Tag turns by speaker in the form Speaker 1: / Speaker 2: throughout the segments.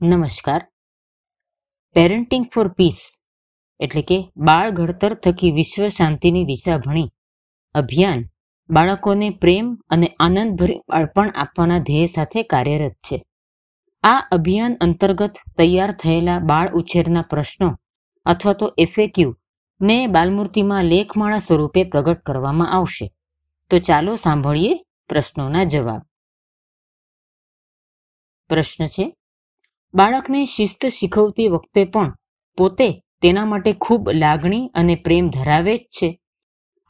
Speaker 1: નમસ્કાર. Parenting four piece એટલે કે બાળ ઘડતર થકી વિશ્વ શાંતિની દિશા ભણી અભિયાન બાળકોને પ્રેમ અને આનંદભરી બાળપણ આપવાના ધ્યેય સાથે કાર્યરત છે. આ અભિયાન અંતર્ગત તૈયાર થયેલા બાળ ઉછેરના પ્રશ્નો અથવા તો એફએક્યુ ને બાલમૂર્તિમાં લેખમાળા સ્વરૂપે પ્રગટ કરવામાં આવશે. તો ચાલો સાંભળીએ પ્રશ્નોના જવાબ. પ્રશ્ન છે બાળકને શિસ્ત શીખવતી વખતે પણ પોતે તેના માટે ખૂબ લાગણી અને પ્રેમ ધરાવે જ છે.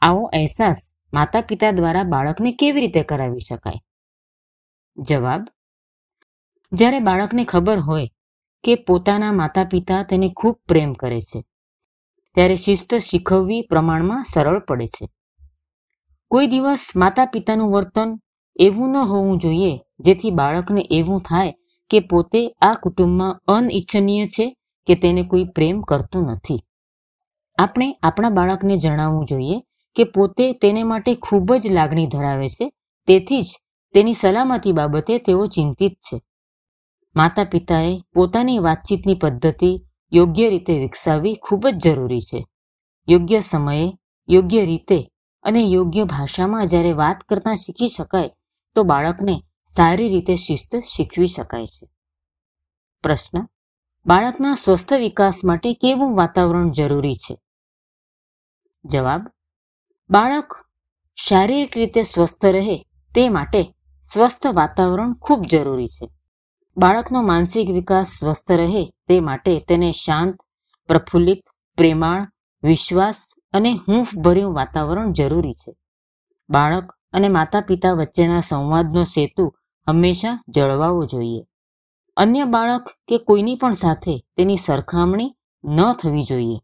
Speaker 1: આવો અહેસાસ માતા પિતા દ્વારા બાળકને કેવી રીતે કરાવી શકાય? જવાબ, જ્યારે બાળકને ખબર હોય કે પોતાના માતા પિતા તેને ખૂબ પ્રેમ કરે છે, ત્યારે શિસ્ત શીખવવી પ્રમાણમાં સરળ પડે છે. કોઈ દિવસ માતા પિતાનું વર્તન એવું ન હોવું જોઈએ જેથી બાળકને એવું થાય કે પોતે આ કુટુંબમાં અનિચ્છનીય છે કે તેને કોઈ પ્રેમ કરતું નથી. આપણે આપણા બાળકને જણાવવું જોઈએ કે પોતે તેને માટે ખૂબ જ લાગણી ધરાવે છે, તેથી જ તેની સલામતી બાબતે તેઓ ચિંતિત છે. માતા પિતાએ પોતાની વાતચીતની પદ્ધતિ યોગ્ય રીતે વિકસાવવી ખૂબ જ જરૂરી છે. યોગ્ય સમયે, યોગ્ય રીતે અને યોગ્ય ભાષામાં જ્યારે વાત કરતાં શીખી શકાય, તો બાળકને સારી રીતે શિસ્ત શીખવી શકાય છે. પ્રશ્ન, બાળકના સ્વસ્થ વિકાસ માટે કેવું વાતાવરણ જરૂરી છે? જવાબ, બાળક શારીરિક રીતે સ્વસ્થ રહે તે માટે સ્વસ્થ વાતાવરણ ખૂબ જરૂરી છે. બાળકનો માનસિક વિકાસ સ્વસ્થ રહે તે માટે તેને શાંત, પ્રફુલ્લિત, પ્રેમાળ, વિશ્વાસ અને હૂંફભર્યું વાતાવરણ જરૂરી છે. બાળક અને માતા પિતા વચ્ચેના સંવાદનો સેતુ હંમેશા જળવાવો જોઈએ. અન્ય બાળક કે કોઈની પણ સાથે તેની સરખામણી ન થવી જોઈએ.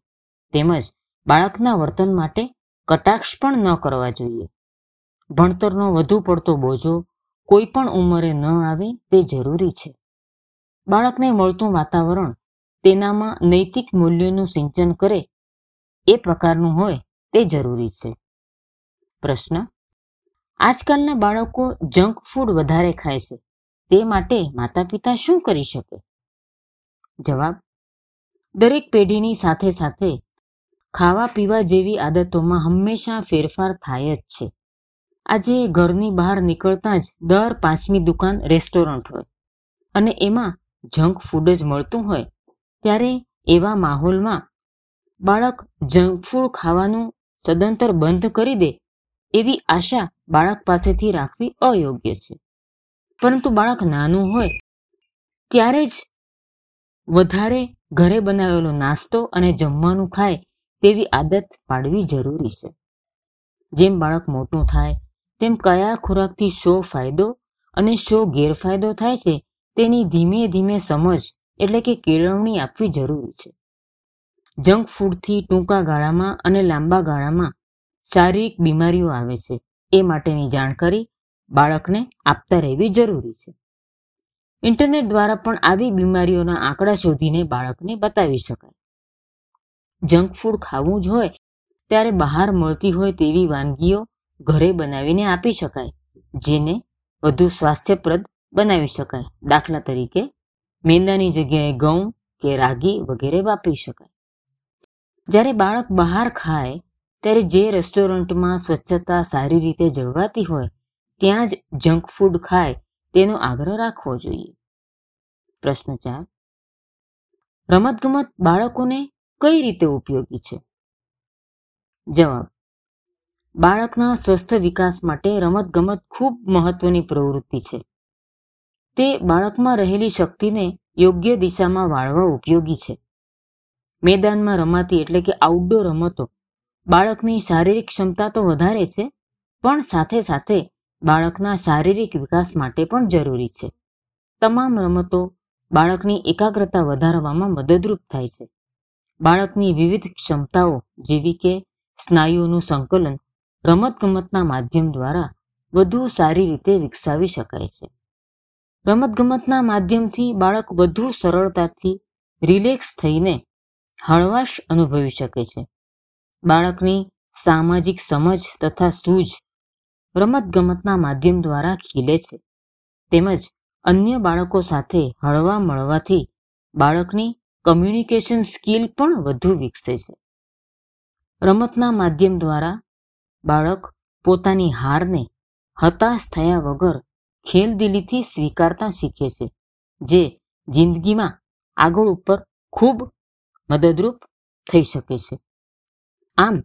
Speaker 1: તેમજ બાળકના વર્તન માટે કટાક્ષ પણ ન કરવા જોઈએ. ભણતરનો વધુ પડતો બોજો કોઈ પણ ઉંમરે ન આવે તે જરૂરી છે. બાળકને મળતું વાતાવરણ તેનામાં નૈતિક મૂલ્યોનું સિંચન કરે એ પ્રકારનું હોય તે જરૂરી છે. પ્રશ્ન આજકાલના બાળકો જંક ફૂડ વધારે ખાય છે. તે માટે માતા પિતા શું કરી શકે? જવાબ, દરેક પેઢીની સાથે સાથે ખાવા પીવા જેવી આદતોમાં હંમેશા ફેરફાર થાય જ છે. આજે ઘરની બહાર નીકળતા જ દર પાંચમી દુકાન રેસ્ટોરન્ટ હોય અને એમાં જંક ફૂડ જ મળતું હોય, ત્યારે એવા માહોલમાં બાળક જંક ફૂડ ખાવાનું સદંતર બંધ કરી દે એવી આશા બાળક પાસેથી રાખવી અયોગ્ય છે. પરંતુ બાળક નાનું હોય, ત્યારે જ વધારે ઘરે બનાવેલો નાસ્તો અને જમવાનું ખાય તેવી આદત પાડવી જરૂરી છે. જેમ બાળક મોટું થાય, તેમ કયા ખોરાકથી શો ફાયદો અને શો ગેરફાયદો થાય છે તેની ધીમે ધીમે સમજ એટલે કે કેળવણી આપવી જરૂરી છે. જંક ફૂડથી ટૂંકા ગાળામાં અને લાંબા ગાળામાં શારીરિક બીમારીઓ આવે છે એ માટેની જાણકારી બાળકને આપતા રહેવી જરૂરી છે. ઇન્ટરનેટ દ્વારા પણ આવી બીમારીઓના આંકડા શોધીને બાળકને બતાવી શકાય. જંક ફૂડ ખાવું જ હોય, ત્યારે બહાર મળતી હોય તેવી વાનગીઓ ઘરે બનાવીને આપી શકાય, જેને વધુ સ્વાસ્થ્યપ્રદ બનાવી શકાય. દાખલા તરીકે, મેંદાની જગ્યાએ ઘઉં કે રાગી વગેરે વાપરી શકાય. જ્યારે બાળક બહાર ખાય ત્યારે જે રેસ્ટોરન્ટમાં સ્વચ્છતા સારી રીતે જળવાતી હોય, ત્યાં જ જંક ફૂડ ખાય, તેનો આગ્રહ રાખવો જોઈએ. પ્રશ્ન ચાર. રમતગમત બાળકોને કઈ રીતે ઉપયોગી છે? જવાબ. બાળકના સ્વસ્થ વિકાસ માટે રમતગમત ખૂબ મહત્વની પ્રવૃત્તિ છે. તે બાળકમાં રહેલી શક્તિને યોગ્ય દિશામાં વાળવા ઉપયોગી છે. મેદાનમાં રમાતી એટલે કે આઉટડોર રમતો બાળકની શારીરિક ક્ષમતા તો વધારે છે, પણ સાથે સાથે બાળકના શારીરિક વિકાસ માટે પણ જરૂરી છે. તમામ રમતો બાળકની એકાગ્રતા વધારવામાં મદદરૂપ થાય છે. બાળકની વિવિધ ક્ષમતાઓ જેવી કે સ્નાયુઓનું સંકલન રમતગમતના માધ્યમ દ્વારા વધુ સારી રીતે વિકસાવી શકાય છે. રમતગમતના માધ્યમથી બાળક વધુ સરળતાથી રિલેક્સ થઈને હળવાશ અનુભવી શકે છે. બાળકની સામાજિક સમજ તથા સૂઝ રમતગમતના માધ્યમ દ્વારા ખીલે છે. તેમજ અન્ય બાળકો સાથે હળવા મળવાથી બાળકની કમ્યુનિકેશન સ્કિલ પણ વધુ વિકસે છે. રમતના માધ્યમ દ્વારા બાળક પોતાની હારને હતાશ થયા વગર ખેલદિલીથી સ્વીકારતા શીખે છે, જે જિંદગીમાં આગળ ઉપર ખૂબ મદદરૂપ થઈ શકે છે. આમ,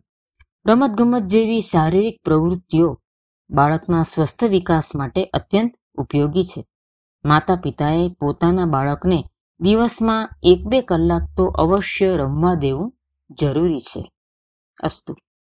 Speaker 1: રમતગમત જેવી શારીરિક પ્રવૃત્તિઓ બાળકના સ્વસ્થ વિકાસ માટે અત્યંત ઉપયોગી છે. માતા પિતાએ પોતાના બાળકને દિવસમાં એક બે કલાક તો અવશ્ય રમવા દેવું જરૂરી છે. અસ્તુ